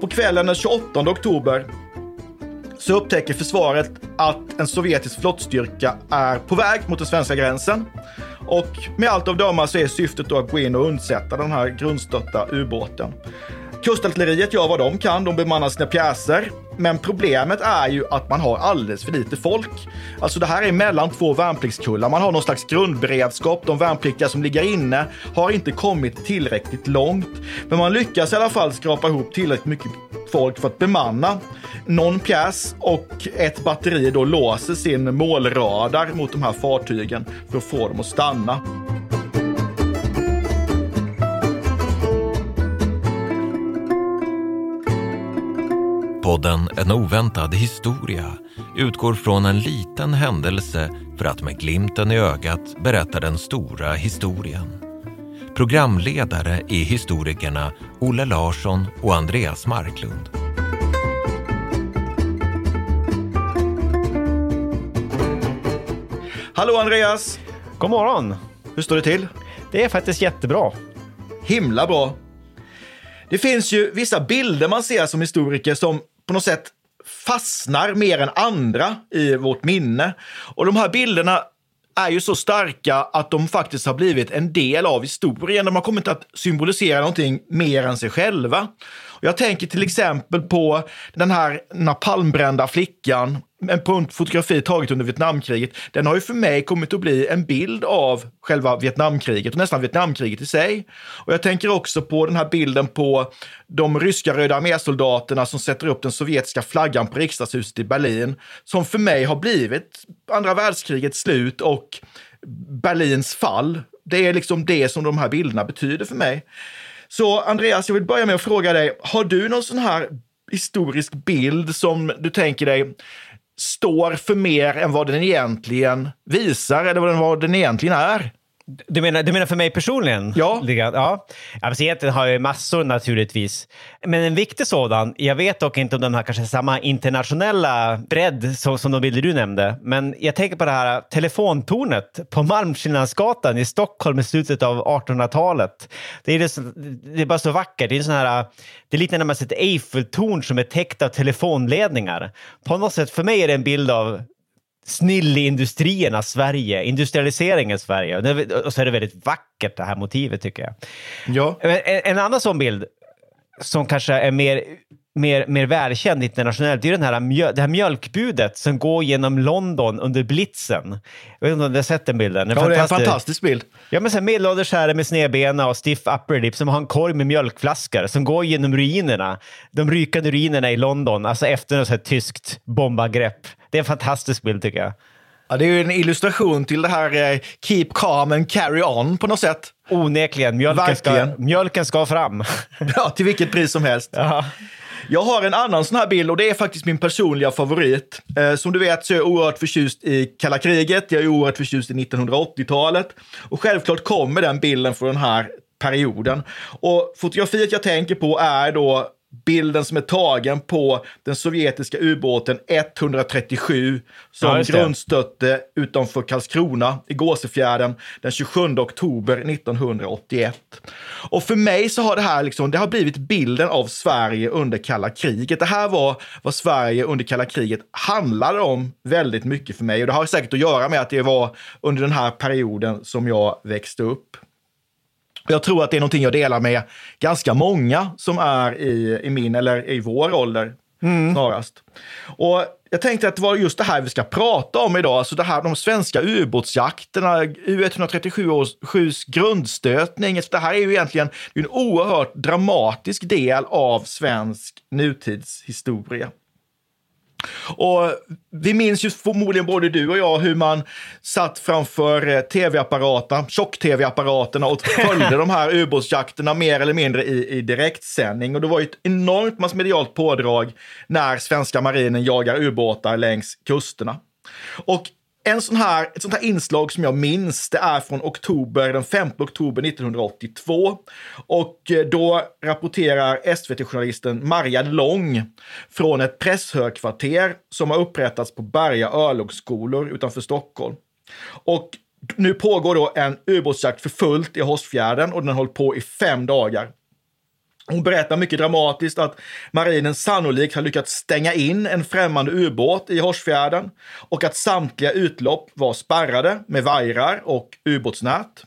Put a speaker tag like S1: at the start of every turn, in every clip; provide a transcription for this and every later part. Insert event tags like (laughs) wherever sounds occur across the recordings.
S1: På kvällen den 28 oktober så upptäcker försvaret att en sovjetisk flottstyrka är på väg mot den svenska gränsen. Och med allt av döma så är syftet då att gå in och undsätta den här grundstötta ubåten. Kustartilleriet gör vad de kan, de bemannar sina pjäser. Men problemet är ju att man har alldeles för lite folk. Alltså det här är mellan två värnpliktskullar. Man har någon slags grundberedskap. De värnpliktiga som ligger inne har inte kommit tillräckligt långt. Men man lyckas i alla fall skrapa ihop tillräckligt mycket folk för att bemanna någon pjäs och ett batteri då låser sin målradar mot de här fartygen för att få dem att stanna.
S2: Podden En oväntad historia utgår från en liten händelse för att med glimten i ögat berätta den stora historien. Programledare är historikerna Olle Larsson och Andreas Marklund.
S1: Hallå Andreas!
S3: God morgon!
S1: Hur står det till?
S3: Det är faktiskt jättebra.
S1: Himla bra. Det finns ju vissa bilder man ser som historiker som på något sätt fastnar mer än andra i vårt minne. Och de här bilderna är ju så starka att de faktiskt har blivit en del av historien. De har kommit att symbolisera någonting mer än sig själva. Jag tänker till exempel på den här napalmbrända flickan en fotografi taget under Vietnamkriget. Den har ju för mig kommit att bli en bild av själva Vietnamkriget och nästan Vietnamkriget i sig. Och jag tänker också på den här bilden på de ryska röda armésoldaterna som sätter upp den sovjetiska flaggan på riksdagshuset i Berlin, som för mig har blivit andra världskrigets slut och Berlins fall. Det är liksom det som de här bilderna betyder för mig. Så Andreas, jag vill börja med att fråga dig, har du någon sån här historisk bild som du tänker dig står för mer än vad den egentligen visar eller vad den egentligen är?
S3: Du menar, du menar för mig personligen?
S1: Ja.
S3: ja. Egentligen har jag massor naturligtvis. Men en viktig sådan, jag vet dock inte om de har kanske samma internationella bredd som, som de bilder du nämnde. Men jag tänker på det här telefontornet på Malmskillnadsgatan i Stockholm i slutet av 1800-talet. Det är, det, det är bara så vackert. Det är, en sån här, det är lite när man sett Eiffeltorn som är täckt av telefonledningar. På något sätt, för mig är det en bild av snilleindustriernas Sverige, industrialiseringens Sverige. Och så är det väldigt vackert det här motivet tycker jag.
S1: Ja.
S3: En, en annan sån bild som kanske är mer mer, mer välkänd internationellt, det är den här det här mjölkbudet som går genom London under blitzen. Jag vet inte om du har sett den bilden?
S1: Den ja, det är en fantastisk bild.
S3: Ja, men sen medelålders herre med snedbena och stiff upper lip som har en korg med mjölkflaskor som går genom ruinerna, de rykande ruinerna i London, alltså efter något så här tyskt bombangrepp. Det är en fantastisk bild tycker jag.
S1: Ja, det är ju en illustration till det här eh, keep calm and carry on på något sätt.
S3: Onekligen, mjölken, ska, mjölken ska fram.
S1: ja, till vilket pris som helst.
S3: Ja.
S1: Jag har en annan sån här bild och det är faktiskt min personliga favorit. Eh, som du vet så är jag oerhört förtjust i kalla kriget. Jag är oerhört förtjust i 1980-talet. Och självklart kommer den bilden från den här perioden. Och fotografiet jag tänker på är då bilden som är tagen på den sovjetiska ubåten 137 som ja, grundstötte utanför Karlskrona i Gåsefjärden den 27 oktober 1981. Och för mig så har det här liksom, det har blivit bilden av Sverige under kalla kriget. Det här var vad Sverige under kalla kriget handlade om väldigt mycket för mig och det har säkert att göra med att det var under den här perioden som jag växte upp. Jag tror att det är någonting jag delar med ganska många som är i, i min eller i vår ålder mm. snarast. Och jag tänkte att det var just det här vi ska prata om idag, alltså det här de svenska ubåtsjakterna, U137 års grundstötning. Det här är ju egentligen en oerhört dramatisk del av svensk nutidshistoria. Och vi minns ju förmodligen både du och jag hur man satt framför eh, tv-apparaterna, tjock-tv-apparaterna och följde de här ubåtsjakterna mer eller mindre i, i direktsändning. Och det var ju ett enormt massmedialt pådrag när svenska marinen jagar ubåtar längs kusterna. Och en sån här, ett sånt här inslag som jag minns, det är från oktober, den 5 oktober 1982. Och eh, då rapporterar SVT-journalisten Marja Lång från ett presshögkvarter som har upprättats på Berga örlogsskolor utanför Stockholm. Och nu pågår då en ubåtsjakt för fullt i Hårsfjärden och den har hållit på i fem dagar. Hon berättar mycket dramatiskt att marinen sannolikt har lyckats stänga in en främmande ubåt i Horsfjärden och att samtliga utlopp var spärrade med vajrar och ubåtsnät.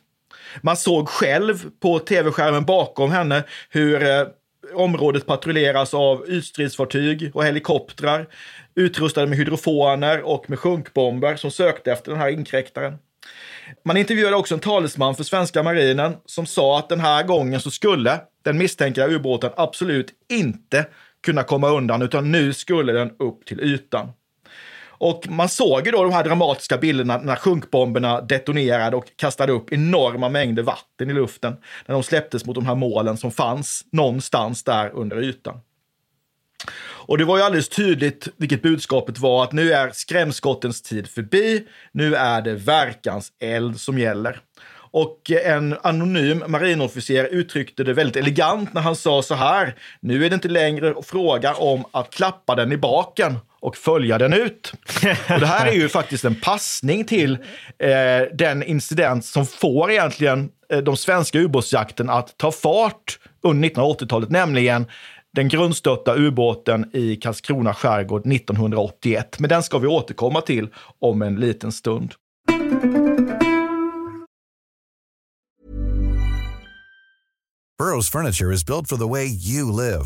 S1: Man såg själv på tv-skärmen bakom henne hur eh, området patrulleras av ytstridsfartyg och helikoptrar utrustade med hydrofoner och med sjunkbomber som sökte efter den här inkräktaren. Man intervjuade också en talesman för svenska marinen som sa att den här gången så skulle den misstänkta ubåten absolut inte kunna komma undan, utan nu skulle den upp till ytan. Och man såg ju då de här dramatiska bilderna när sjunkbomberna detonerade och kastade upp enorma mängder vatten i luften när de släpptes mot de här målen som fanns någonstans där under ytan. Och det var ju alldeles tydligt vilket budskapet var att nu är skrämskottens tid förbi. Nu är det verkans eld som gäller. Och en anonym marinofficer uttryckte det väldigt elegant när han sa så här. Nu är det inte längre fråga om att klappa den i baken och följa den ut. (laughs) Och det här är ju faktiskt en passning till eh, den incident som får egentligen eh, de svenska ubåtsjakten att ta fart under 1980-talet, nämligen den grundstötta ubåten i Karlskrona skärgård 1981. Men den ska vi återkomma till om en liten stund.
S4: Burrows furniture is built for the way you live.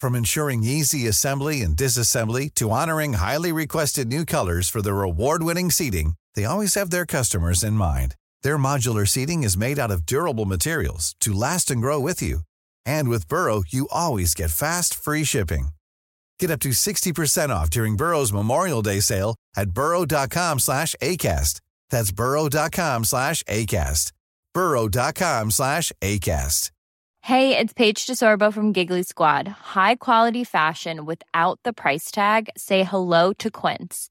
S4: From ensuring easy assembly and disassembly to honoring highly requested new colors for their award-winning seating, they always have their customers in mind. Their modular seating is made out of durable materials to last and grow with you. And with Burrow, you always get fast, free shipping. Get up to 60% off during Burrow's Memorial Day sale at burrow.com slash ACAST. That's burrow.com slash ACAST. burrow.com slash ACAST.
S5: Hey, it's Paige DeSorbo from Giggly Squad. High quality fashion without the price tag. Say hello to Quince.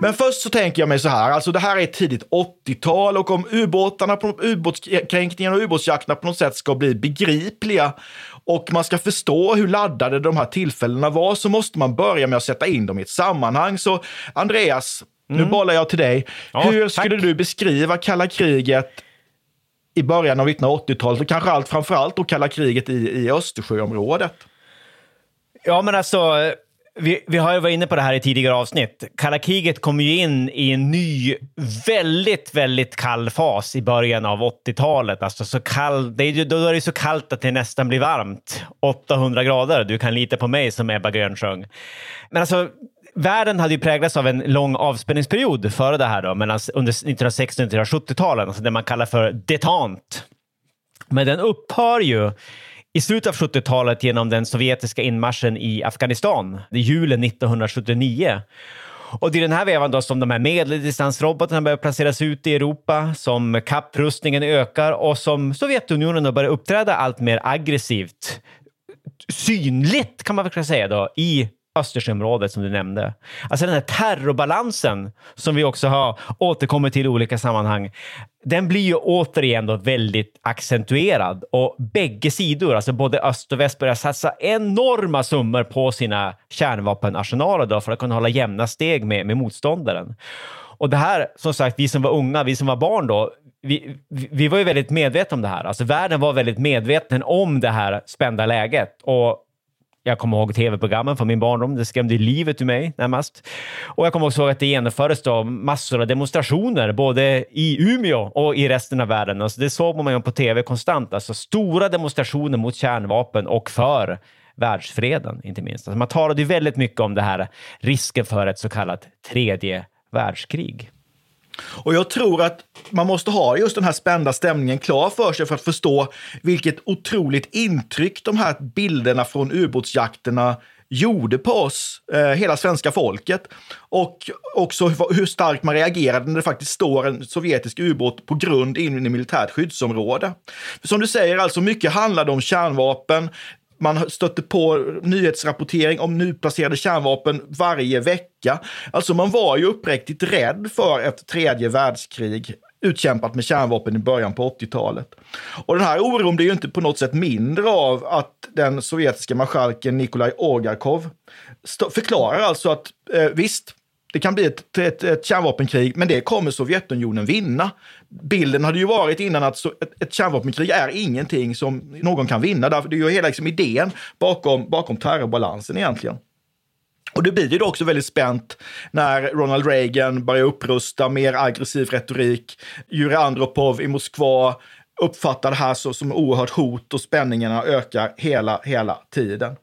S1: Men först så tänker jag mig så här, alltså det här är ett tidigt 80-tal och om ubåtarna, ubåtskränkningarna och ubåtsjakterna på något sätt ska bli begripliga och man ska förstå hur laddade de här tillfällena var så måste man börja med att sätta in dem i ett sammanhang. Så Andreas, mm. nu bollar jag till dig. Ja, hur skulle tack. du beskriva kalla kriget i början av 1980-talet och kanske allt framförallt då kalla kriget i, i Östersjöområdet?
S3: Ja, men alltså vi, vi har ju varit inne på det här i tidigare avsnitt. Kalla kriget kom ju in i en ny, väldigt, väldigt kall fas i början av 80-talet. Alltså så kall, det är, då är det så kallt att det nästan blir varmt. 800 grader. Du kan lita på mig, som Ebba Grön sjöng. Men alltså, världen hade ju präglats av en lång avspänningsperiod före det här, då, mellan, under 1960 och 1970-talen, alltså det man kallar för detant. Men den upphör ju i slutet av 70-talet genom den sovjetiska inmarschen i Afghanistan, julen 1979. Och det är den här vevan då som de här medeldistansrobotarna börjar placeras ut i Europa, som kapprustningen ökar och som Sovjetunionen då börjar uppträda allt mer aggressivt. Synligt kan man väl säga då, i Östersjöområdet som du nämnde. Alltså den här terrorbalansen som vi också har återkommit till i olika sammanhang. Den blir ju återigen då väldigt accentuerad och bägge sidor, alltså både öst och väst, börjar satsa enorma summor på sina kärnvapenarsenaler då för att kunna hålla jämna steg med, med motståndaren. Och det här, som sagt, vi som var unga, vi som var barn då, vi, vi var ju väldigt medvetna om det här. Alltså världen var väldigt medveten om det här spända läget och jag kommer ihåg tv-programmen från min barndom. Det skrämde livet ur mig närmast. Och jag kommer också ihåg att det genomfördes då massor av demonstrationer både i Umeå och i resten av världen. Alltså det såg man ju på tv konstant. Alltså stora demonstrationer mot kärnvapen och för världsfreden, inte minst. Alltså man talade ju väldigt mycket om det här risken för ett så kallat tredje världskrig.
S1: Och jag tror att man måste ha just den här spända stämningen klar för sig för att förstå vilket otroligt intryck de här bilderna från ubåtsjakterna gjorde på oss, eh, hela svenska folket. Och också hur starkt man reagerade när det faktiskt står en sovjetisk ubåt på grund in i militärt skyddsområde. För som du säger, alltså mycket handlade om kärnvapen man stötte på nyhetsrapportering om nyplacerade kärnvapen varje vecka. Alltså man var ju uppriktigt rädd för ett tredje världskrig utkämpat med kärnvapen i början på 80-talet. Och den här oron blir ju inte på något sätt mindre av att den sovjetiska marskalken Nikolaj Ogarkov förklarar alltså att eh, visst, det kan bli ett, ett, ett, kärnvapenkrig, men det kommer Sovjetunionen vinna. Bilden hade ju varit innan att ett, ett kärnvapenkrig är ingenting som någon kan vinna. Därför det är ju hela liksom, idén bakom, bakom terrorbalansen egentligen. Och det blir ju också väldigt spänt när Ronald Reagan börjar upprusta, mer aggressiv retorik. Jurij Andropov i Moskva uppfattar det här så, som oerhört hot och spänningarna ökar hela, hela tiden.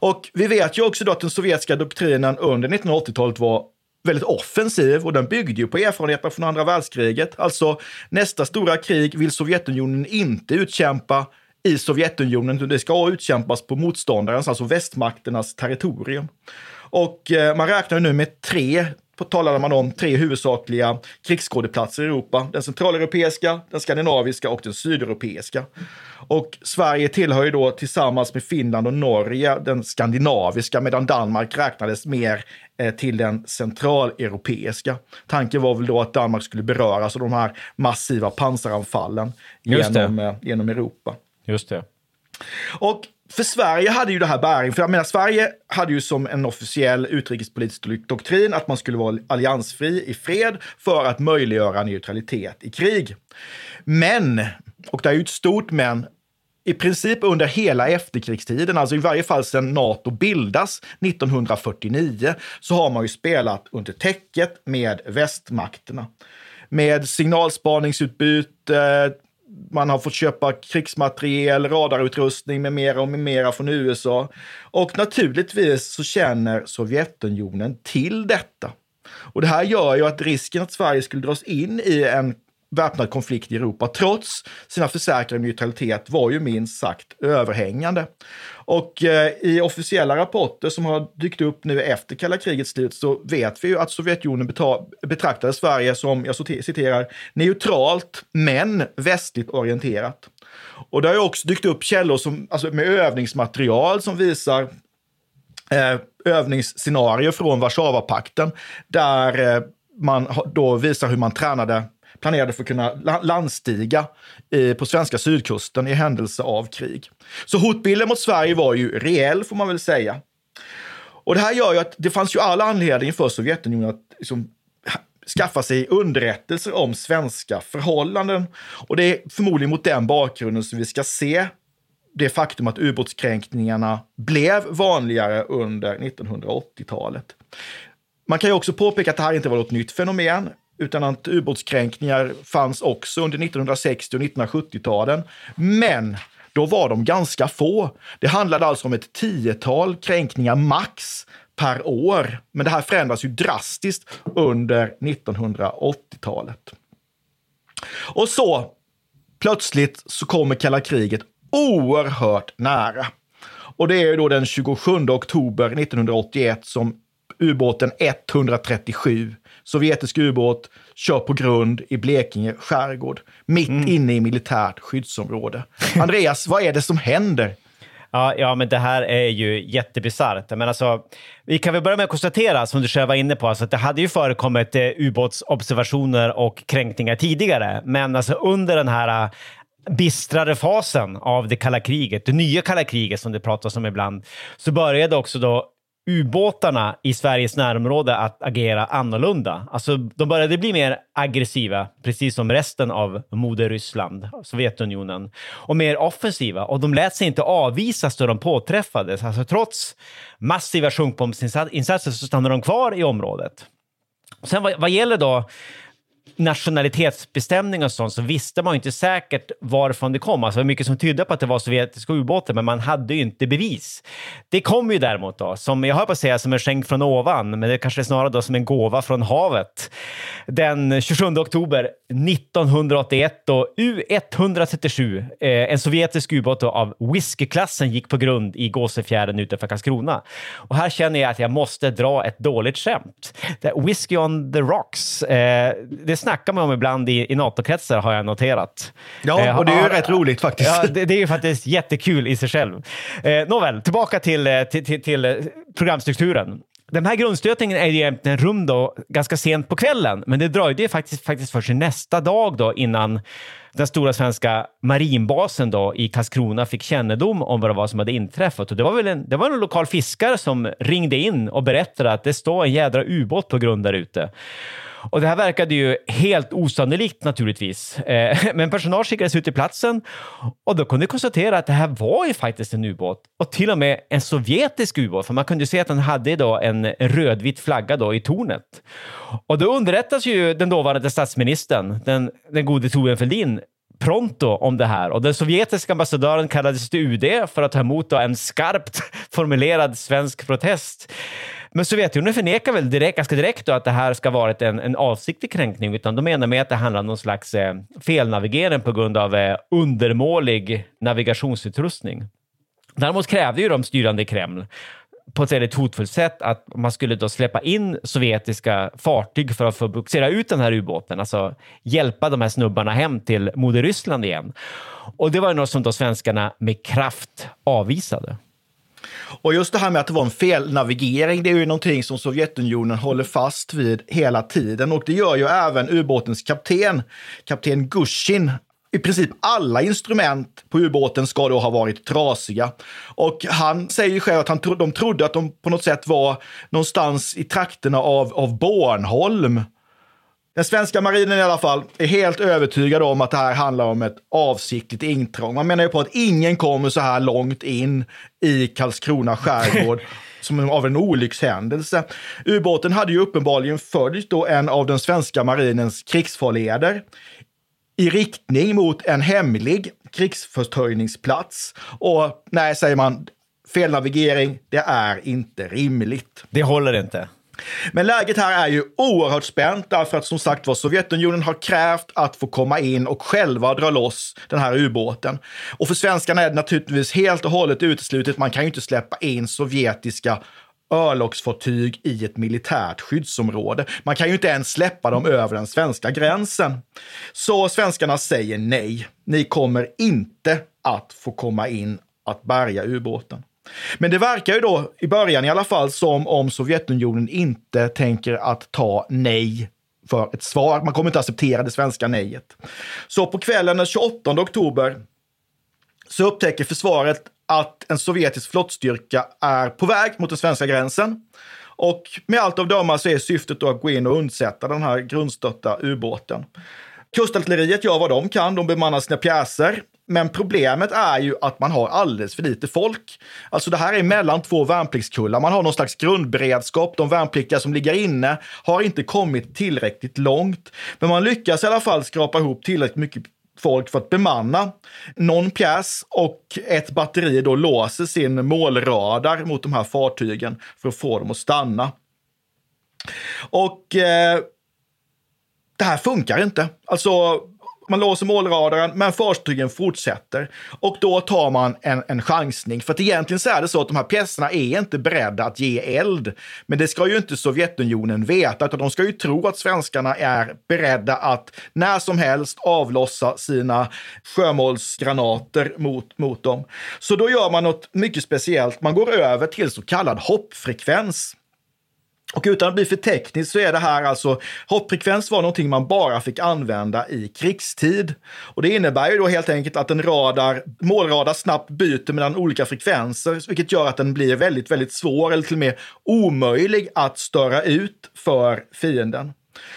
S1: Och vi vet ju också då att den sovjetiska doktrinen under 1980-talet var väldigt offensiv och den byggde ju på erfarenheterna från andra världskriget. Alltså nästa stora krig vill Sovjetunionen inte utkämpa i Sovjetunionen, utan det ska utkämpas på motståndarens, alltså västmakternas territorium. Och eh, man räknar nu med tre talade man om tre huvudsakliga krigsskådeplatser i Europa. Den centraleuropeiska, den skandinaviska och den sydeuropeiska. Och Sverige tillhör ju då tillsammans med Finland och Norge den skandinaviska, medan Danmark räknades mer eh, till den centraleuropeiska. Tanken var väl då att Danmark skulle beröras av de här massiva pansaranfallen genom, eh, genom Europa.
S3: Just det.
S1: Och för Sverige hade ju det här bäring, för jag menar Sverige hade ju som en officiell utrikespolitisk doktrin att man skulle vara alliansfri i fred för att möjliggöra neutralitet i krig. Men, och det är ju ett stort men, i princip under hela efterkrigstiden, alltså i varje fall sedan Nato bildas 1949, så har man ju spelat under täcket med västmakterna. Med signalspaningsutbyte, man har fått köpa krigsmateriel, radarutrustning med mera och med mera från USA. Och naturligtvis så känner Sovjetunionen till detta. Och det här gör ju att risken att Sverige skulle dras in i en väpnad konflikt i Europa, trots sina försäkrade neutralitet, var ju minst sagt överhängande. Och eh, i officiella rapporter som har dykt upp nu efter kalla krigets slut så vet vi ju att Sovjetunionen betraktade Sverige som, jag citerar, neutralt men västligt orienterat. Och det har ju också dykt upp källor som, alltså med övningsmaterial som visar eh, övningsscenarier från Warszawapakten där eh, man då visar hur man tränade planerade för att kunna landstiga eh, på svenska sydkusten i händelse av krig. Så hotbilden mot Sverige var ju reell, får man väl säga. Och det här gör ju att det fanns ju all anledning för Sovjetunionen att liksom skaffa sig underrättelser om svenska förhållanden. Och det är förmodligen mot den bakgrunden som vi ska se det faktum att ubåtskränkningarna blev vanligare under 1980-talet. Man kan ju också påpeka att det här inte var något nytt fenomen utan att ubåtskränkningar fanns också under 1960 och 1970-talen. Men då var de ganska få. Det handlade alltså om ett tiotal kränkningar max per år. Men det här förändras ju drastiskt under 1980-talet. Och så plötsligt så kommer kalla kriget oerhört nära. Och det är då den 27 oktober 1981 som ubåten 137. Sovjetisk ubåt kör på grund i Blekinge skärgård. Mitt inne i militärt skyddsområde. Andreas, vad är det som händer?
S3: Ja, ja, men det här är ju jättebisarrt. Men alltså, vi kan väl börja med att konstatera, som du själv var inne på, alltså, att det hade ju förekommit eh, ubåtsobservationer och kränkningar tidigare. Men alltså, under den här eh, bistrare fasen av det kalla kriget, det nya kalla kriget som det pratas om ibland, så började också då ubåtarna i Sveriges närområde att agera annorlunda. Alltså, de började bli mer aggressiva, precis som resten av moder Ryssland, Sovjetunionen, och mer offensiva. Och de lät sig inte avvisas då de påträffades. Alltså, trots massiva sjunkbombsinsatser så stannade de kvar i området. Sen vad, vad gäller då nationalitetsbestämning och sånt så visste man ju inte säkert varifrån det kom. Alltså det var mycket som tydde på att det var sovjetiska ubåtar, men man hade ju inte bevis. Det kom ju däremot då, som jag hör på att säga, som en skänk från ovan, men det kanske är snarare då som en gåva från havet. Den 27 oktober 1981 då U137, eh, en sovjetisk ubåt av whiskyklassen gick på grund i Gåsefjärden utanför Karlskrona. Och här känner jag att jag måste dra ett dåligt skämt. Det Whiskey on the rocks, eh, det snackar man om ibland i, i NATO-kretsar har jag noterat.
S1: Ja, och det är ju rätt roligt faktiskt.
S3: Ja, det, det är ju faktiskt jättekul i sig själv. Eh, nåväl, tillbaka till, eh, till, till, till eh, programstrukturen. Den här grundstötningen är egentligen rum då ganska sent på kvällen, men det dröjde ju faktiskt, faktiskt till nästa dag då innan den stora svenska marinbasen då i Karlskrona fick kännedom om vad det var som hade inträffat. Och det var väl en, det var en lokal fiskare som ringde in och berättade att det står en jädra ubåt på grund där ute. Och det här verkade ju helt osannolikt naturligtvis. Eh, (laughs) Men personal skickades ut till platsen och då kunde vi konstatera att det här var ju faktiskt en ubåt och till och med en sovjetisk ubåt, för man kunde se att den hade då en rödvit flagga då i tornet. Och då underrättas ju den dåvarande statsministern, den, den gode Thorbjörn Fälldin, pronto om det här och den sovjetiska ambassadören kallades till UD för att ta emot då en skarpt formulerad svensk protest. Men Sovjetunionen förnekar väl direkt, ganska direkt då att det här ska ha varit en, en avsiktlig kränkning, utan de menar med att det handlar om någon slags eh, felnavigering på grund av eh, undermålig navigationsutrustning. Däremot krävde ju de styrande i Kreml på ett väldigt hotfullt sätt att man skulle då släppa in sovjetiska fartyg för att få bogsera ut den här ubåten, alltså hjälpa de här snubbarna hem till moder Ryssland igen. Och det var ju något som då svenskarna med kraft avvisade.
S1: Och just det här med att det var en felnavigering, det är ju någonting som Sovjetunionen håller fast vid hela tiden. Och det gör ju även ubåtens kapten, kapten Gushin. I princip alla instrument på ubåten ska då ha varit trasiga. Och han säger ju själv att han tro, de trodde att de på något sätt var någonstans i trakterna av, av Bornholm. Den svenska marinen i alla fall är helt övertygad om att det här handlar om ett avsiktligt intrång. Man menar ju på att ingen kommer så här långt in i Karlskrona skärgård (laughs) som av en olyckshändelse. Ubåten hade ju uppenbarligen följt då en av den svenska marinens krigsfarleder i riktning mot en hemlig krigsförtöjningsplats. Och nej, säger man, felnavigering, det är inte rimligt.
S3: Det håller inte.
S1: Men läget här är ju oerhört spänt därför att som sagt var Sovjetunionen har krävt att få komma in och själva dra loss den här ubåten. Och för svenskarna är det naturligtvis helt och hållet uteslutet. Man kan ju inte släppa in sovjetiska örlogsfartyg i ett militärt skyddsområde. Man kan ju inte ens släppa dem över den svenska gränsen. Så svenskarna säger nej. Ni kommer inte att få komma in att bärga ubåten. Men det verkar ju då, i början i alla fall, som om Sovjetunionen inte tänker att ta nej för ett svar. Man kommer inte acceptera det svenska nejet. Så på kvällen den 28 oktober så upptäcker försvaret att en sovjetisk flottstyrka är på väg mot den svenska gränsen. Och med allt av döma så är syftet då att gå in och undsätta den här grundstötta ubåten. Kustartilleriet gör vad de kan, de bemannar sina pjäser. Men problemet är ju att man har alldeles för lite folk. Alltså det här är mellan två värnpliktskullar. Man har någon slags grundberedskap. De värnpliktiga som ligger inne har inte kommit tillräckligt långt. Men man lyckas i alla fall skrapa ihop tillräckligt mycket folk för att bemanna någon pjäs och ett batteri då låser sin målradar mot de här fartygen för att få dem att stanna. Och eh, det här funkar inte. Alltså, man låser målradaren, men fartygen fortsätter. Och då tar man en, en chansning. För att egentligen så är det så att de här pjäserna är inte beredda att ge eld. Men det ska ju inte Sovjetunionen veta, utan de ska ju tro att svenskarna är beredda att när som helst avlossa sina sjömålsgranater mot, mot dem. Så då gör man något mycket speciellt. Man går över till så kallad hoppfrekvens. Och utan att bli för tekniskt så är det här alltså, hoppfrekvens var någonting man bara fick använda i krigstid. Och det innebär ju då helt enkelt att en radar, målradar snabbt byter mellan olika frekvenser, vilket gör att den blir väldigt, väldigt svår eller till och med omöjlig att störa ut för fienden.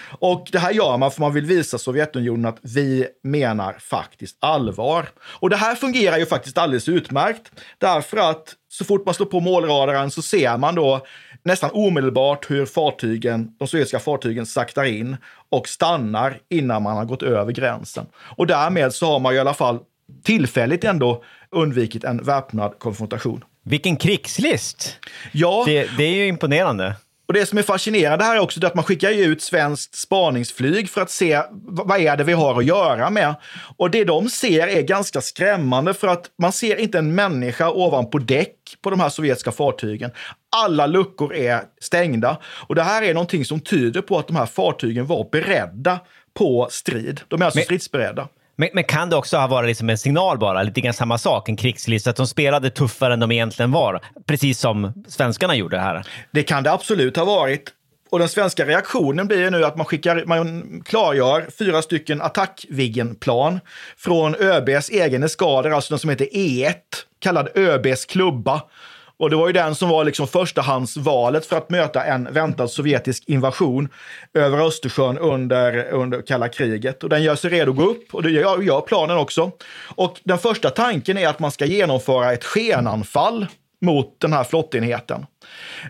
S1: Och det här gör man för man vill visa Sovjetunionen att vi menar faktiskt allvar. Och det här fungerar ju faktiskt alldeles utmärkt. Därför att så fort man slår på målradaren så ser man då nästan omedelbart hur fartygen, de sovjetiska fartygen saktar in och stannar innan man har gått över gränsen. Och därmed så har man i alla fall tillfälligt ändå undvikit en väpnad konfrontation.
S3: Vilken krigslist!
S1: Ja,
S3: Det, det är ju imponerande.
S1: Och det som är fascinerande här är också att man skickar ut svenskt spaningsflyg för att se vad är det vi har att göra med. Och det de ser är ganska skrämmande för att man ser inte en människa ovanpå däck på de här sovjetiska fartygen. Alla luckor är stängda och det här är någonting som tyder på att de här fartygen var beredda på strid. De är alltså
S3: Men-
S1: stridsberedda.
S3: Men, men kan det också ha varit liksom en signal bara, lite grann samma sak, en krigslista, att de spelade tuffare än de egentligen var, precis som svenskarna gjorde här?
S1: Det kan det absolut ha varit. Och den svenska reaktionen blir ju nu att man, skickar, man klargör fyra stycken attack-Viggenplan från ÖBs egen eskader, alltså den som heter E1, kallad ÖBs klubba. Och det var ju den som var liksom förstahandsvalet för att möta en väntad sovjetisk invasion över Östersjön under, under kalla kriget. Och den gör sig redo att gå upp och det gör, gör planen också. Och den första tanken är att man ska genomföra ett skenanfall mot den här flottenheten.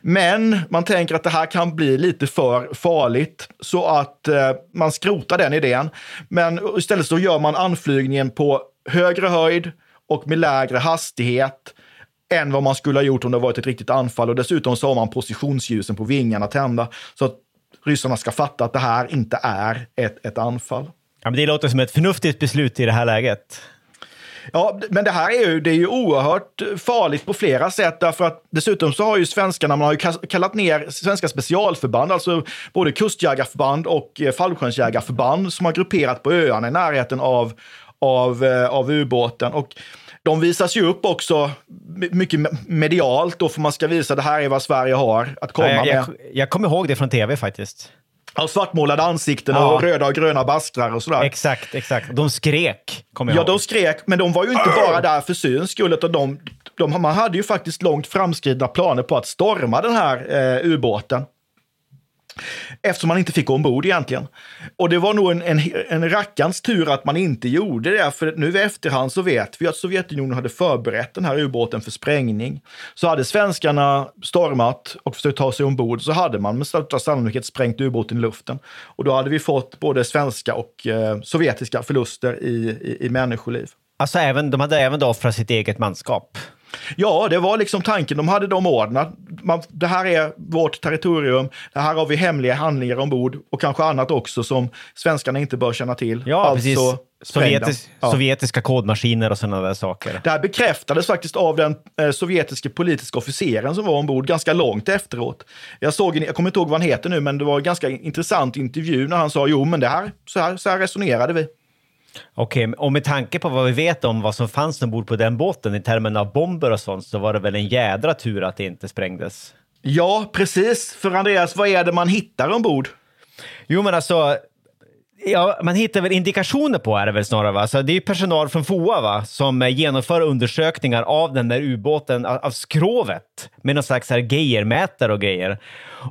S1: Men man tänker att det här kan bli lite för farligt så att eh, man skrotar den idén. Men istället så gör man anflygningen på högre höjd och med lägre hastighet än vad man skulle ha gjort om det varit ett riktigt anfall. Och dessutom så har man positionsljusen på vingarna tända så att ryssarna ska fatta att det här inte är ett, ett anfall.
S3: Ja, men det låter som ett förnuftigt beslut i det här läget.
S1: Ja, men det här är ju, det är ju oerhört farligt på flera sätt. Därför att dessutom så har ju svenskarna, man har ju ka- kallat ner svenska specialförband, alltså både kustjägarförband och eh, fallskärmsjägarförband som har grupperat på öarna i närheten av, av, eh, av ubåten. Och de visas ju upp också my- mycket me- medialt då, för man ska visa det här är vad Sverige har att komma
S3: Ja, jag,
S1: med.
S3: jag, jag kommer ihåg det från tv faktiskt.
S1: Ja, svartmålade ansikten
S3: Ja.
S1: och röda och gröna bastrar och sådär.
S3: Exakt, exakt. De skrek, kommer jag
S1: Ja,
S3: ihåg.
S1: de skrek, men de var ju inte bara där för syns skull, utan de, de, man hade ju faktiskt långt framskridna planer på att storma den här eh, ubåten. Eftersom man inte fick ombord egentligen. Och det var nog en, en, en rackarns tur att man inte gjorde det, för nu i efterhand så vet vi att Sovjetunionen hade förberett den här ubåten för sprängning. Så hade svenskarna stormat och försökt ta sig ombord så hade man med största sannolikhet sprängt ubåten i luften. Och då hade vi fått både svenska och eh, sovjetiska förluster i, i, i människoliv.
S3: Alltså, även, de hade även då offrat sitt eget manskap.
S1: Ja, det var liksom tanken. De hade de orden. Man, det här är vårt territorium. Det här har vi hemliga handlingar ombord och kanske annat också som svenskarna inte bör känna till.
S3: Ja,
S1: alltså,
S3: precis. Sovjetis
S1: Ja.
S3: Sovjetiska kodmaskiner och sådana där saker.
S1: Det här bekräftades faktiskt av den eh, sovjetiska politiska officeren som var ombord ganska långt efteråt. Jag, såg, en- jag kommer inte ihåg vad han heter nu, men det var en ganska intressant intervju när han sa jo, men det här, så här, så här resonerade vi.
S3: Okej, och med tanke på vad vi vet om vad som fanns ombord på den båten i termen av bomber och sånt så var det väl en jädra tur att det inte sprängdes.
S1: Ja, precis. För Andreas, vad är det man hittar ombord?
S3: Jo, men alltså, ja, man hittar väl indikationer på är det väl snarare. Va? Alltså, det är personal från FOA va? som eh, genomför undersökningar av den där ubåten, av, skrovet, med någon slags så här Geijermätare och grejer.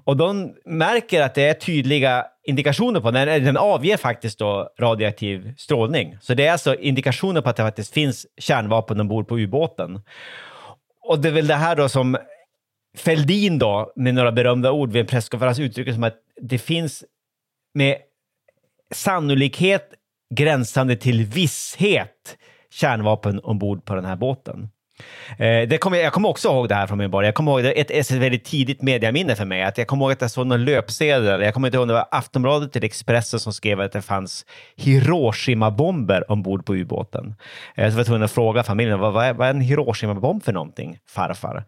S3: Och de märker att det är tydliga indikationer på den. Den avger faktiskt då radioaktiv strålning. Så det är alltså indikationer på att det faktiskt finns kärnvapen ombord på ubåten. Och det är väl det här då som Fälldin då, med några berömda ord vid en presskonferens uttrycker som att det finns med sannolikhet gränsande till visshet kärnvapen ombord på den här båten. Eh, det kom, jag kommer också ihåg det här från min barn. Jag kommer ihåg det, ett, ett väldigt tidigt mediaminne för mig. Att jag kommer ihåg att jag såg någon löpsedel. Jag kommer inte ihåg om det var Aftonbladet eller Expressen som skrev att det fanns Hiroshima-bomber ombord på ubåten. Eh, så jag var tvungen att fråga familjen, vad, vad, är, vad är en Hiroshima-bomb för någonting, farfar?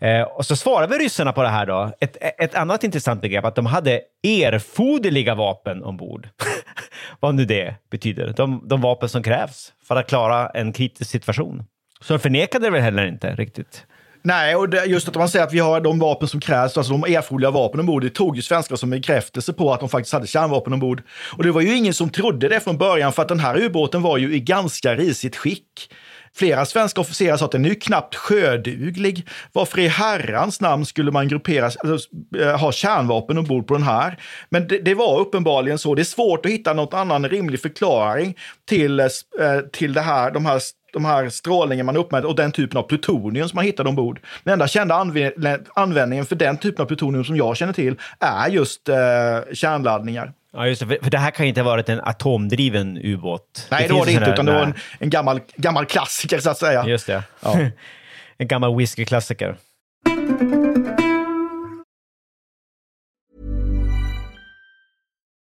S3: Eh, och så svarade ryssarna på det här då. Ett, ett annat intressant begrepp, att de hade erforderliga vapen ombord. (laughs) vad nu det betyder. De, de vapen som krävs för att klara en kritisk situation. Så de förnekade det väl heller inte riktigt?
S1: Nej, och det, just att man säger att vi har de vapen som krävs, alltså de erforderliga vapen ombord, det tog ju svenskar som bekräftelse på att de faktiskt hade kärnvapen ombord. Och det var ju ingen som trodde det från början, för att den här ubåten var ju i ganska risigt skick. Flera svenska officerare sa att den är ju knappt sjöduglig. Varför i herrans namn skulle man gruppera, alltså, eh, ha kärnvapen ombord på den här? Men det, det, var uppenbarligen så. Det är svårt att hitta något annan rimlig förklaring till, eh, eh, till det här, de här de här strålningen man uppmätt och den typen av plutonium som man hittade ombord. Den enda kända användningen för den typen av plutonium som jag känner till är just eh, kärnladdningar.
S3: Ja, just det. För det här kan ju inte ha varit en atomdriven ubåt.
S1: Nej, det, det var det inte, utan det var en, en, gammal, gammal klassiker så att säga.
S3: Just det. Ja. (laughs) en gammal whiskyklassiker.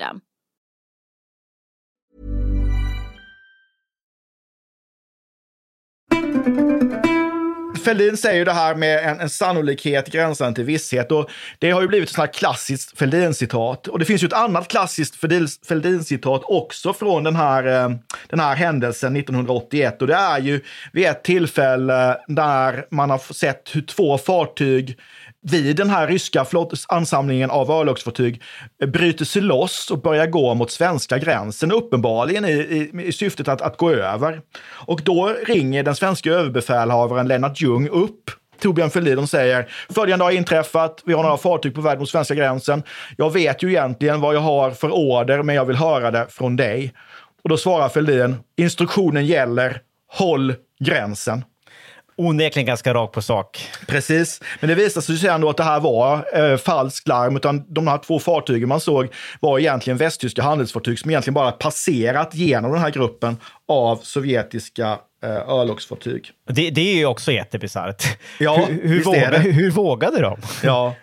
S5: System.
S1: Fälldin säger det här med en, en sannolikhet gränsande till visshet. Och det har ju blivit ett sånt här klassiskt Fälldin-citat. Och det finns ju ett annat klassiskt Fälldin-citat också från den här, eh, den här händelsen 1981. Och det är ju vid ett tillfälle där man har sett hur två fartyg vid den här ryska ansamlingen av örlogsfartyg bryter sig loss och börjar gå mot svenska gränsen, uppenbarligen i, i, i syftet att, att gå över. Och då ringer den svenska överbefälhavaren Lennart Ljung upp Torbjörn Fälldin och säger följande har inträffat. Vi har några fartyg på väg mot svenska gränsen. Jag vet ju egentligen vad jag har för order, men jag vill höra det från dig. Och då svarar Fälldin instruktionen gäller. Håll gränsen
S3: onekligen ganska rakt på sak.
S1: Precis, men det visade sig sen då att det här var eh, falskt larm, utan de här två fartygen man såg var egentligen västtyska handelsfartyg som egentligen bara passerat genom den här gruppen av sovjetiska eh, örlogsfartyg.
S3: Det, det är ju också jättebisarrt.
S1: Ja,
S3: hur, hur, våga, hur vågade de?
S1: Ja.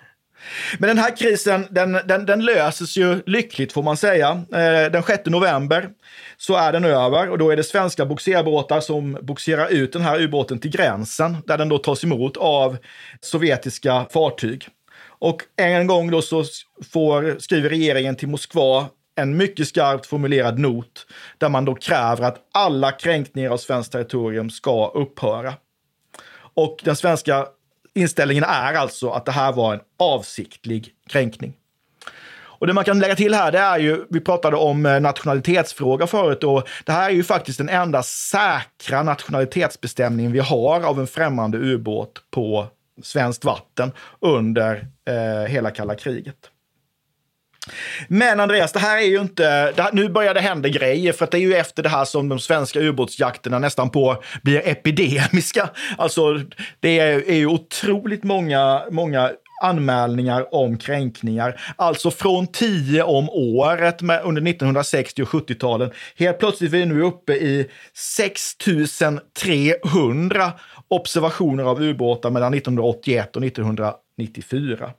S1: Men den här krisen, den, den, den löses ju lyckligt får man säga. Eh, den 6 november så är den över och då är det svenska boxerbåtar som boxerar ut den här ubåten till gränsen där den då tas emot av sovjetiska fartyg. Och en gång då så får, skriver regeringen till Moskva en mycket skarpt formulerad not där man då kräver att alla kränkningar av svenskt territorium ska upphöra. Och den svenska inställningen är alltså att det här var en avsiktlig kränkning. Och det man kan lägga till här, det är ju, vi pratade om eh, nationalitetsfråga förut och det här är ju faktiskt den enda säkra nationalitetsbestämningen vi har av en främmande ubåt på svenskt vatten under eh, hela kalla kriget. Men Andreas, det här är ju inte... Här, nu börjar det hända grejer, för att det är ju efter det här som de svenska ubåtsjakterna nästan på blir epidemiska. Alltså, det är, är ju otroligt många, många anmälningar om kränkningar. Alltså från 10 om året med, under 1960 och 70-talen. Helt plötsligt är vi nu uppe i 6300 observationer av ubåtar mellan 1981 och 1994.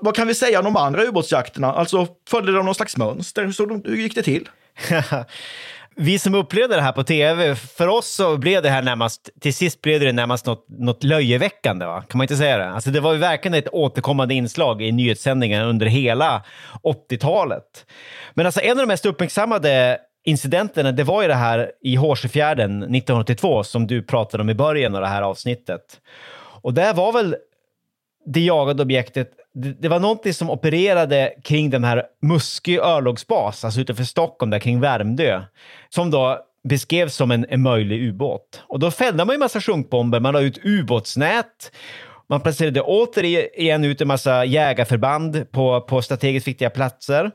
S1: Vad kan vi säga om de andra ubåtsjakterna? Alltså, följde de någon slags mönster? Så hur gick det till? (laughs)
S3: vi som upplevde det här på tv, för oss så blev det här närmast, till sist blev det närmast något, något löjeväckande, va? kan man inte säga det? Alltså det var ju verkligen ett återkommande inslag i nyhetssändningen under hela 80-talet. Men alltså en av de mest uppmärksammade incidenterna, det var ju det här i Hårsefjärden 1982 som du pratade om i början av det här avsnittet. Och där var väl det jagade objektet, det, det, var någonting som opererade kring den här Muskö örlogsbas, alltså utanför Stockholm, där kring Värmdö, som då beskrevs som en, en möjlig ubåt. Och då fällde man ju massa sjunkbomber, man la ut ubåtsnät, man placerade återigen ut en massa jägarförband på, på strategiskt viktiga platser.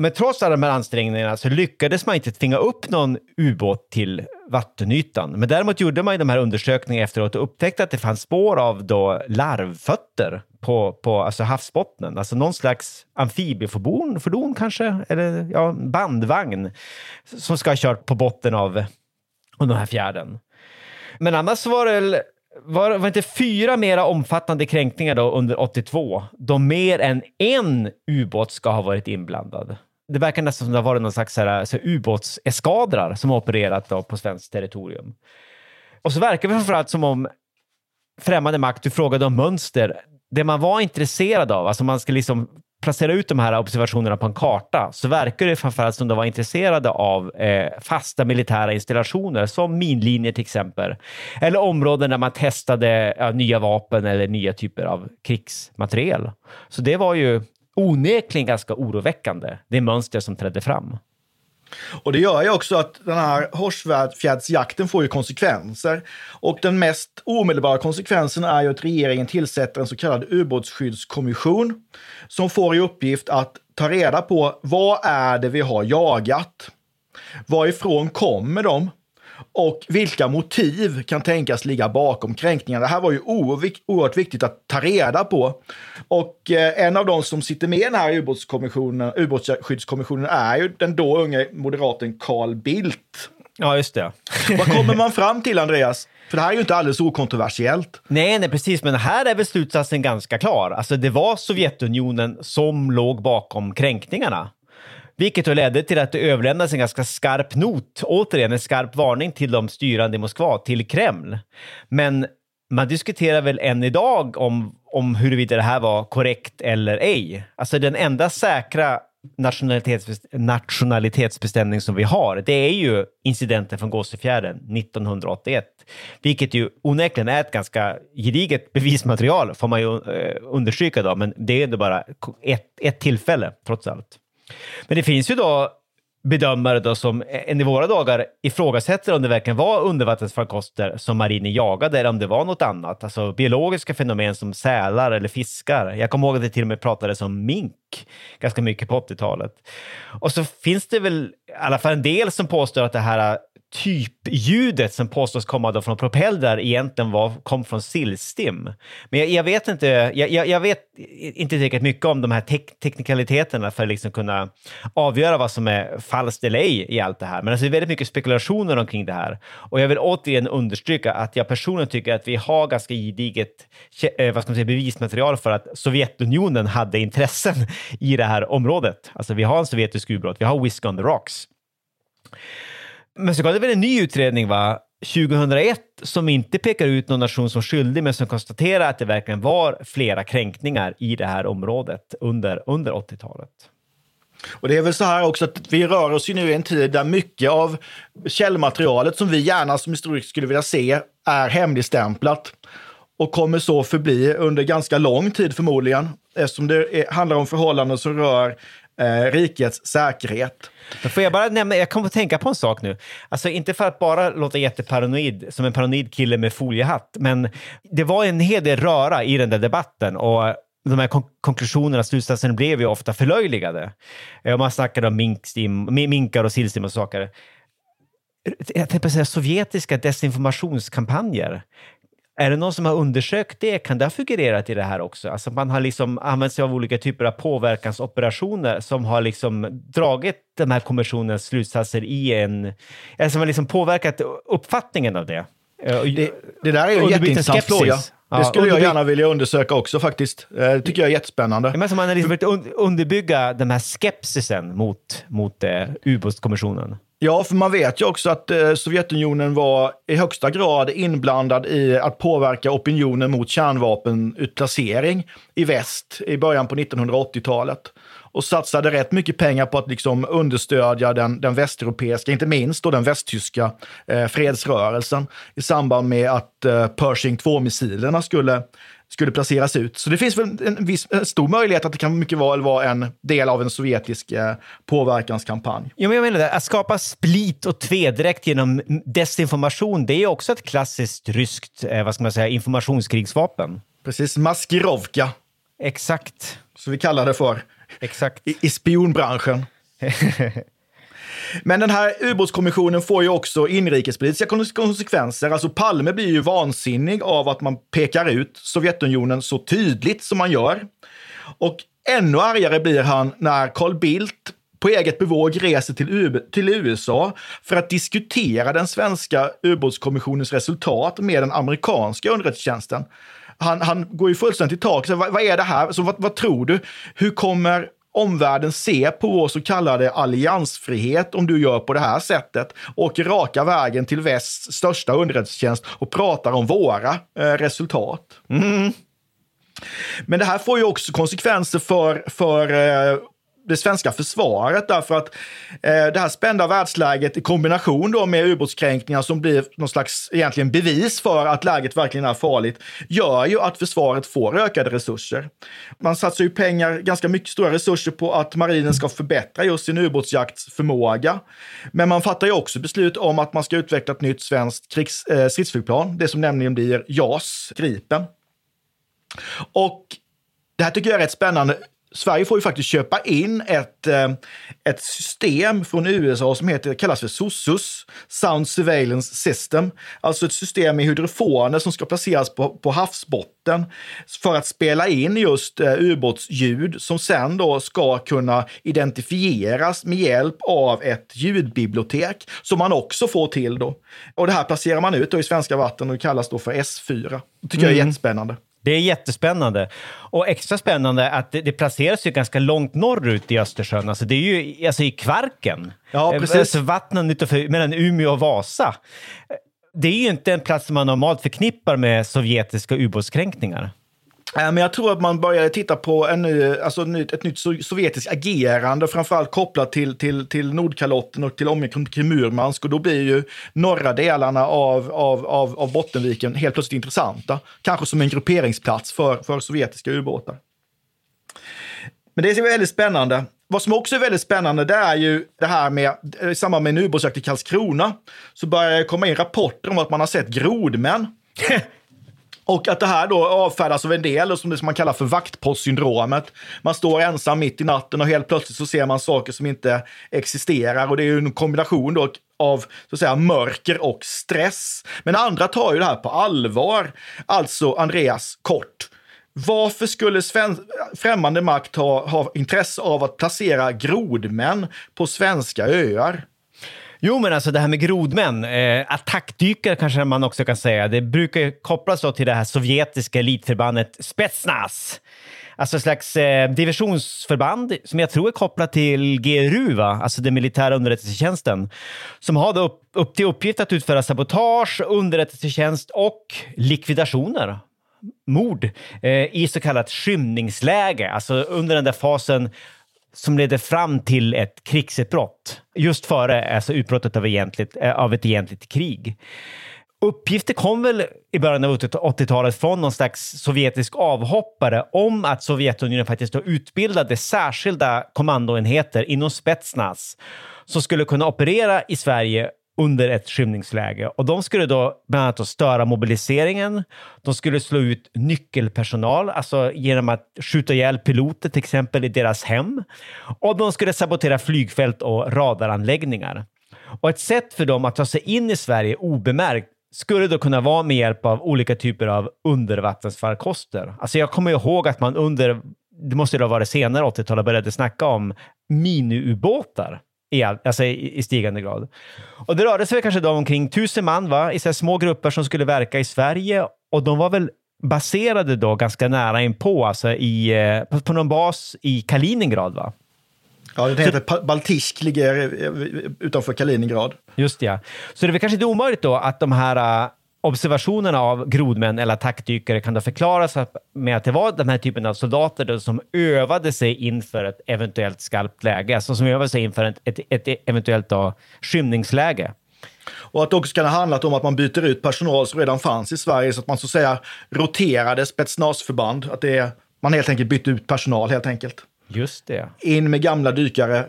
S3: Men trots alla de här ansträngningarna så lyckades man inte tvinga upp någon ubåt till vattenytan. Men däremot gjorde man ju de här undersökningarna efteråt och upptäckte att det fanns spår av då larvfötter på, på alltså havsbottnen. Alltså någon slags amfibiefordon fordon kanske, eller ja, bandvagn som ska ha kört på botten av, av den här fjärden. Men annars var det var, var inte fyra mera omfattande kränkningar då under 82, då mer än en ubåt ska ha varit inblandad det verkar nästan som det har varit någon slags ubåtseskadrar som har opererat då på svenskt territorium. Och så verkar det framförallt som om främmande makt, du frågade om mönster, det man var intresserad av, alltså man ska liksom placera ut de här observationerna på en karta, så verkar det framförallt som de var intresserade av eh, fasta militära installationer, som minlinjer till exempel, eller områden där man testade ja, nya vapen eller nya typer av krigsmateriel. Så det var ju onekligen ganska oroväckande, det mönster som trädde fram.
S1: Och det gör ju också att den här Horsfjärdsjakten får ju konsekvenser. Och den mest omedelbara konsekvensen är ju att regeringen tillsätter en så kallad ubåtsskyddskommission som får i uppgift att ta reda på vad är det vi har jagat? Varifrån kommer de? Och vilka motiv kan tänkas ligga bakom kränkningarna. Det här var ju oerhört viktigt att ta reda på. Och eh, en av de som sitter med i den här ubåtsskyddskommissionen är ju den då unge moderaten Carl Bildt.
S3: Ja, just det.
S1: Vad (laughs) kommer man fram till, Andreas? För det här är ju inte alldeles okontroversiellt.
S3: Nej, nej, precis. Men här är väl slutsatsen ganska klar. Alltså, det var Sovjetunionen som låg bakom kränkningarna. Vilket då ledde till att det överlämnades en ganska skarp not, återigen en skarp varning till de styrande i Moskva, till Kreml. Men man diskuterar väl än idag om, om huruvida det här var korrekt eller ej. Alltså den enda säkra nationalitetsbestämning som vi har, det är ju incidenten från Gåsefjärden 1981, vilket ju onekligen är ett ganska gediget bevismaterial, får man ju eh, understryka då, men det är ändå bara ett, ett tillfälle trots allt. Men det finns ju då bedömare då som än i våra dagar ifrågasätter om det verkligen var undervattensfarkoster som marinen jagade eller om det var något annat. Alltså biologiska fenomen som sälar eller fiskar. Jag kommer ihåg att det till och med pratades om mink ganska mycket på 80-talet. Och så finns det väl i alla fall en del som påstår att det här typljudet som påstås komma då från propellrar egentligen var, kom från sillstim. Men jag, jag vet inte, jag, jag, vet inte tillräckligt mycket om de här tek teknikaliteterna för att liksom kunna avgöra vad som är falskt eller ej i allt det här. Men alltså det är väldigt mycket spekulationer omkring det här. Och jag vill återigen understryka att jag personligen tycker att vi har ganska gediget eh, vad ska man säga, bevismaterial för att Sovjetunionen hade intressen i det här området. Alltså vi har en sovjetisk ubåt, vi har Whisk on the Rocks. Men så kom det väl en ny utredning va? 2001 som inte pekar ut någon nation som skyldig men som konstaterar att det verkligen var flera kränkningar i det här området under, under 80-talet.
S1: Och det är väl så här också att vi rör oss ju nu i en tid där mycket av källmaterialet som vi gärna som historiker skulle vilja se är hemligstämplat. och kommer så förbli under ganska lång tid förmodligen, eftersom det handlar om förhållanden som rör eh, rikets säkerhet.
S3: Men får jag bara nämna, jag kommer att tänka på en sak nu. Alltså inte för att bara låta jätteparanoid, som en paranoid kille med foliehatt, men det var en hel del röra i den där debatten och de här kon konklusionerna, slutsatserna blev ju ofta förlöjligade. Eh, man snackade om minkstim, minkar och sillstim och saker. Jag tänkte säga sovjetiska desinformationskampanjer. Är det någon som har undersökt det? Kan det ha figurerat i det här också? Alltså man har liksom använt sig av olika typer av påverkansoperationer som har liksom dragit den här kommissionens slutsatser i en... Alltså man har liksom påverkat uppfattningen av det.
S1: Det, det där är ju en jätteintressant fråga. Det skulle ja, jag gärna vilja undersöka också faktiskt. Eh, det tycker jag är jättespännande.
S3: Men som man har liksom underbygga den här skepsisen mot, mot eh, ubåtskommissionen.
S1: Ja, för man vet ju också att eh, Sovjetunionen var i högsta grad inblandad i att påverka opinionen mot kärnvapenutplacering i väst i början på 1980-talet. Och satsade rätt mycket pengar på att liksom understödja den, den västeuropeiska, inte minst då den västtyska eh, fredsrörelsen i samband med att eh, Pershing 2-missilerna skulle skulle placeras ut. Så det finns väl en, viss, en stor möjlighet att det kan mycket väl vara en del av en sovjetisk eh, påverkanskampanj.
S3: Ja, men jag menar det, att skapa split och tvedräkt genom desinformation, det är också ett klassiskt ryskt, eh, vad ska man säga, informationskrigsvapen.
S1: Precis, maskirovka.
S3: Exakt.
S1: Så vi kallar det för.
S3: Exakt.
S1: I, i spionbranschen. (laughs) Men den här ubåtskommissionen får ju också inrikespolitiska konsekvenser. Alltså Palme blir ju vansinnig av att man pekar ut Sovjetunionen så tydligt som man gör. Och ännu argare blir han när Carl Bildt på eget bevåg reser till, till USA för att diskutera den svenska ubåtskommissionens resultat med den amerikanska underrättelsetjänsten. Han, han går ju fullständigt i tak. vad, vad, är det här? Så vad, vad tror du? Hur kommer omvärlden ser på vår så kallade alliansfrihet om du gör på det här sättet. Åker raka vägen till västs största underrättelsetjänst och pratar om våra eh, resultat. Mm. Men det här får ju också konsekvenser för, för eh, det svenska försvaret därför att eh, det här spända världsläget i kombination då med ubåtskränkningar som blir någon slags egentligen bevis för att läget verkligen är farligt gör ju att försvaret får ökade resurser. Man satsar ju pengar, ganska mycket stora resurser på att marinen ska förbättra just sin ubåtsjaktsförmåga. Men man fattar ju också beslut om att man ska utveckla ett nytt svenskt krigs, eh, stridsflygplan, det som nämligen blir JAS Gripen. Och det här tycker jag är rätt spännande Sverige får ju faktiskt köpa in ett, eh, ett system från USA som heter, kallas för SOSUS, Sound Surveillance System. Alltså ett system med hydrofoner som ska placeras på, på havsbotten för att spela in just uh, ubåtsljud som sen då ska kunna identifieras med hjälp av ett ljudbibliotek som man också får till då. Och det här placerar man ut i svenska vatten och det kallas då för S4. Det tycker mm. jag är mm. jättespännande.
S3: Det är jättespännande. Och extra spännande att det, det placeras ju ganska långt norrut i Östersjön. Alltså det är ju alltså i Kvarken.
S1: Ja,
S3: eh,
S1: precis.
S3: Alltså vattnen utanför, mellan Umeå och Vasa. Det är ju inte en plats som man normalt förknippar med sovjetiska ubåtskränkningar.
S1: Eh, men jag tror att man började titta på en ny, alltså ett nytt sovjetiskt agerande, framförallt kopplat till, till, till Nordkalotten och till området kring Murmansk. Och då blir ju norra delarna av, av, av, av Bottenviken helt plötsligt intressanta. Kanske som en grupperingsplats för, för sovjetiska ubåtar. Men det är väldigt spännande. Vad som också är väldigt spännande det är ju det här med, i samband med en ubåtsjakt i Karlskrona, så börjar det komma in rapporter om att man har sett grodmän (laughs) Och att det här då avfärdas av en del, som det som man kallar för vaktpostsyndromet. Man står ensam mitt i natten och helt plötsligt så ser man saker som inte existerar. Och det är ju en kombination då av så att säga, mörker och stress. Men andra tar ju det här på allvar. Alltså, Andreas, kort. Varför skulle främmande makt ha, ha intresse av att placera grodmän på svenska öar?
S3: Jo, men alltså det här med grodmän, eh, attackdykare kanske man också kan säga, det brukar kopplas till det här sovjetiska elitförbandet Spetsnaz. Alltså ett slags eh, divisionsförband som jag tror är kopplat till GRU, va? alltså den militära underrättelsetjänsten, som har då upp, upp till uppgift att utföra sabotage, underrättelsetjänst och likvidationer mord eh, i så kallat skymningsläge, alltså under den där fasen som leder fram till ett krigsutbrott just före alltså utbrottet av, egentligt, eh, av ett egentligt krig. Uppgifter kom väl i början av 80-talet från någon slags sovjetisk avhoppare om att Sovjetunionen faktiskt då utbildade särskilda kommandoenheter inom Spetsnaz som skulle kunna operera i Sverige under ett skymningsläge. Och de skulle då bland annat då störa mobiliseringen. De skulle slå ut nyckelpersonal, alltså genom att skjuta ihjäl piloter till exempel i deras hem. Och de skulle sabotera flygfält och radaranläggningar. Och ett sätt för dem att ta sig in i Sverige obemärkt skulle då kunna vara med hjälp av olika typer av undervattensfarkoster. Alltså jag kommer ihåg att man under, det måste ju ha varit senare 80-talet, började snacka om miniubåtar i, all, alltså i, i, stigande grad. Och det rörde sig kanske då omkring tusen man va? i så små grupper som skulle verka i Sverige och de var väl baserade då ganska nära inpå, alltså i, eh, på, på någon bas i Kaliningrad. va?
S1: Ja, det heter så, Baltisk, ligger utanför Kaliningrad.
S3: Just ja. Så det är väl kanske inte omöjligt då att de här uh, observationerna av grodmän eller attackdykare kan då förklaras med att det var den här typen av soldater som övade sig inför ett eventuellt skarpt läge, alltså som övade sig inför ett, ett, ett eventuellt då, skymningsläge.
S1: Och att det också kan ha handlat om att man byter ut personal som redan fanns i Sverige så att man så att säga roterade spetsnazförband. Att det är, man helt enkelt bytte ut personal helt enkelt.
S3: Just det.
S1: In med gamla dykare.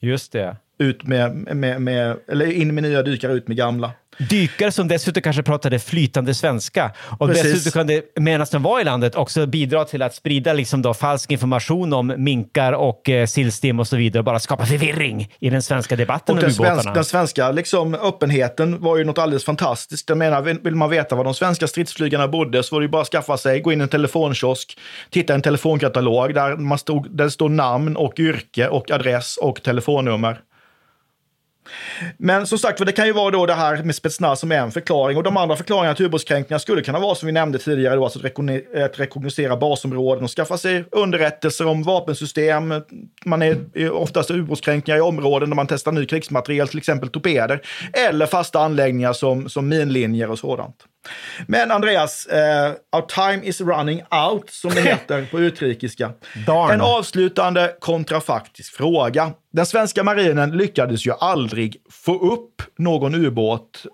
S3: Just det.
S1: Ut med, med, med, eller in med nya dykare, ut med gamla.
S3: Dykare som dessutom kanske pratade flytande svenska och Precis. dessutom kunde, medan de var i landet, också bidra till att sprida liksom då falsk information om minkar och eh, sillstim och så vidare och bara skapa förvirring i den svenska debatten
S1: och
S3: den,
S1: svensk, den svenska liksom, öppenheten var ju något alldeles fantastiskt. Jag menar, vill man veta var de svenska stridsflygarna bodde så var det ju bara att skaffa sig, gå in i en telefonkiosk, titta i en telefonkatalog där, man stod, där det står namn och yrke och adress och telefonnummer. Men som sagt det kan ju vara då det här med spetsnaz som är en förklaring. Och de andra förklaringarna till ubåtskränkningar skulle kunna vara som vi nämnde tidigare, då, alltså att, att rekognosera basområden och skaffa sig underrättelser om vapensystem. Man är oftast ubåtskränkningar i områden där man testar ny krigsmateriel, till exempel torpeder. Eller fasta anläggningar som, som minlinjer och sådant. Men Andreas, uh, our time is running out, som det heter på (laughs) utrikiska. Darn. En avslutande kontrafaktisk fråga. Den svenska marinen lyckades ju aldrig få upp någon ubåt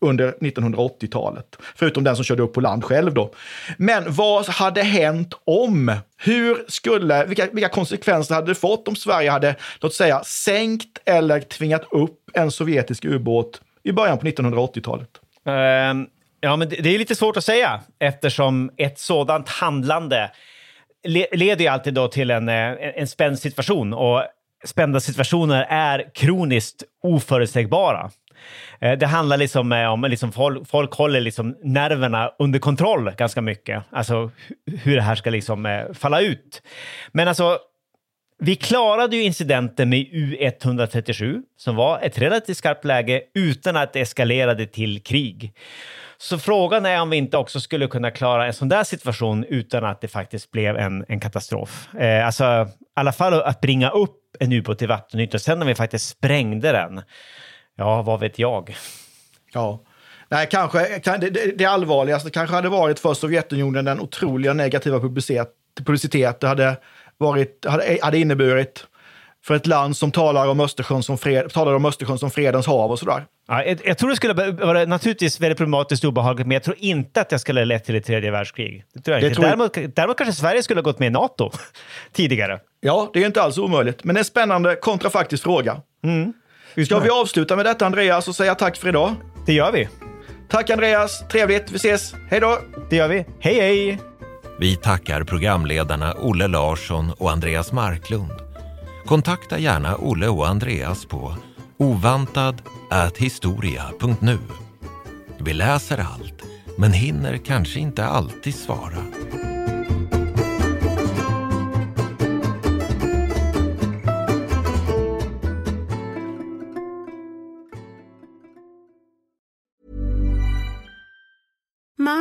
S1: under 1980-talet. Förutom den som körde upp på land själv då. Men vad hade hänt om? Hur skulle, vilka, vilka konsekvenser hade det fått om Sverige hade, låt säga, sänkt eller tvingat upp en sovjetisk ubåt i början på 1980-talet? Um,
S3: ehm, Ja, men det, är lite svårt att säga eftersom ett sådant handlande leder ju alltid då till en, eh, en, spänd situation och spända situationer är kroniskt oförutsägbara. Eh, det handlar liksom eh, om liksom folk, folk håller liksom nerverna under kontroll ganska mycket, alltså hur det här ska liksom falla ut. Men alltså, vi klarade ju incidenten med U137 som var ett relativt skarpt läge utan att det eskalerade till krig. Så frågan är om vi inte också skulle kunna klara en sån där situation utan att det faktiskt blev en, en katastrof. Eh, alltså, i alla fall att bringa upp en ubåt i vattenytan. Sen när vi faktiskt sprängde den, ja, vad vet jag?
S1: Ja. Nej, kanske, det, det allvarligaste kanske hade varit för Sovjetunionen den otroliga negativa publicitet, publicitet det hade, varit, hade, hade inneburit för ett land som talar om Östersjön som, fred, talar om Östersjön som fredens hav och sådär.
S3: Ja, jag, jag, tror det skulle vara naturligtvis väldigt problematiskt och obehagligt, men jag tror inte att det skulle ha lett till ett tredje världskrig. Det tror jag det inte. Tror däremot, däremot kanske Sverige skulle ha gått med i NATO (laughs) tidigare.
S1: Ja, det är inte alls omöjligt, men det är en spännande kontrafaktisk fråga. Mm. Ska vi avsluta med detta Andreas och säga tack för idag?
S3: Det gör vi.
S1: Tack Andreas, trevligt. Vi ses. Hej då!
S3: Det gör vi. Hej hej!
S2: Vi tackar programledarna Olle Larsson och Andreas Marklund. Kontakta gärna Olle och Andreas på ovantad.historia.nu. Vi läser allt, men hinner kanske inte alltid svara.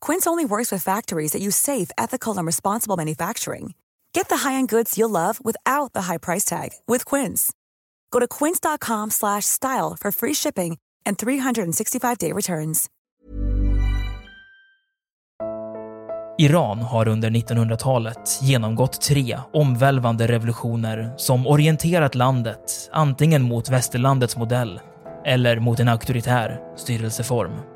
S6: Quince only works with factories that use safe, ethical, and responsible manufacturing. Get the high-end goods you'll love without the high price tag with Quince. Go to quince.com/style for free shipping and 365-day returns.
S7: Iran har under 1900-talet genomgått tre omvälvande revolutioner som orienterat landet antingen mot västerlandets modell eller mot en auktoritär styrelseform.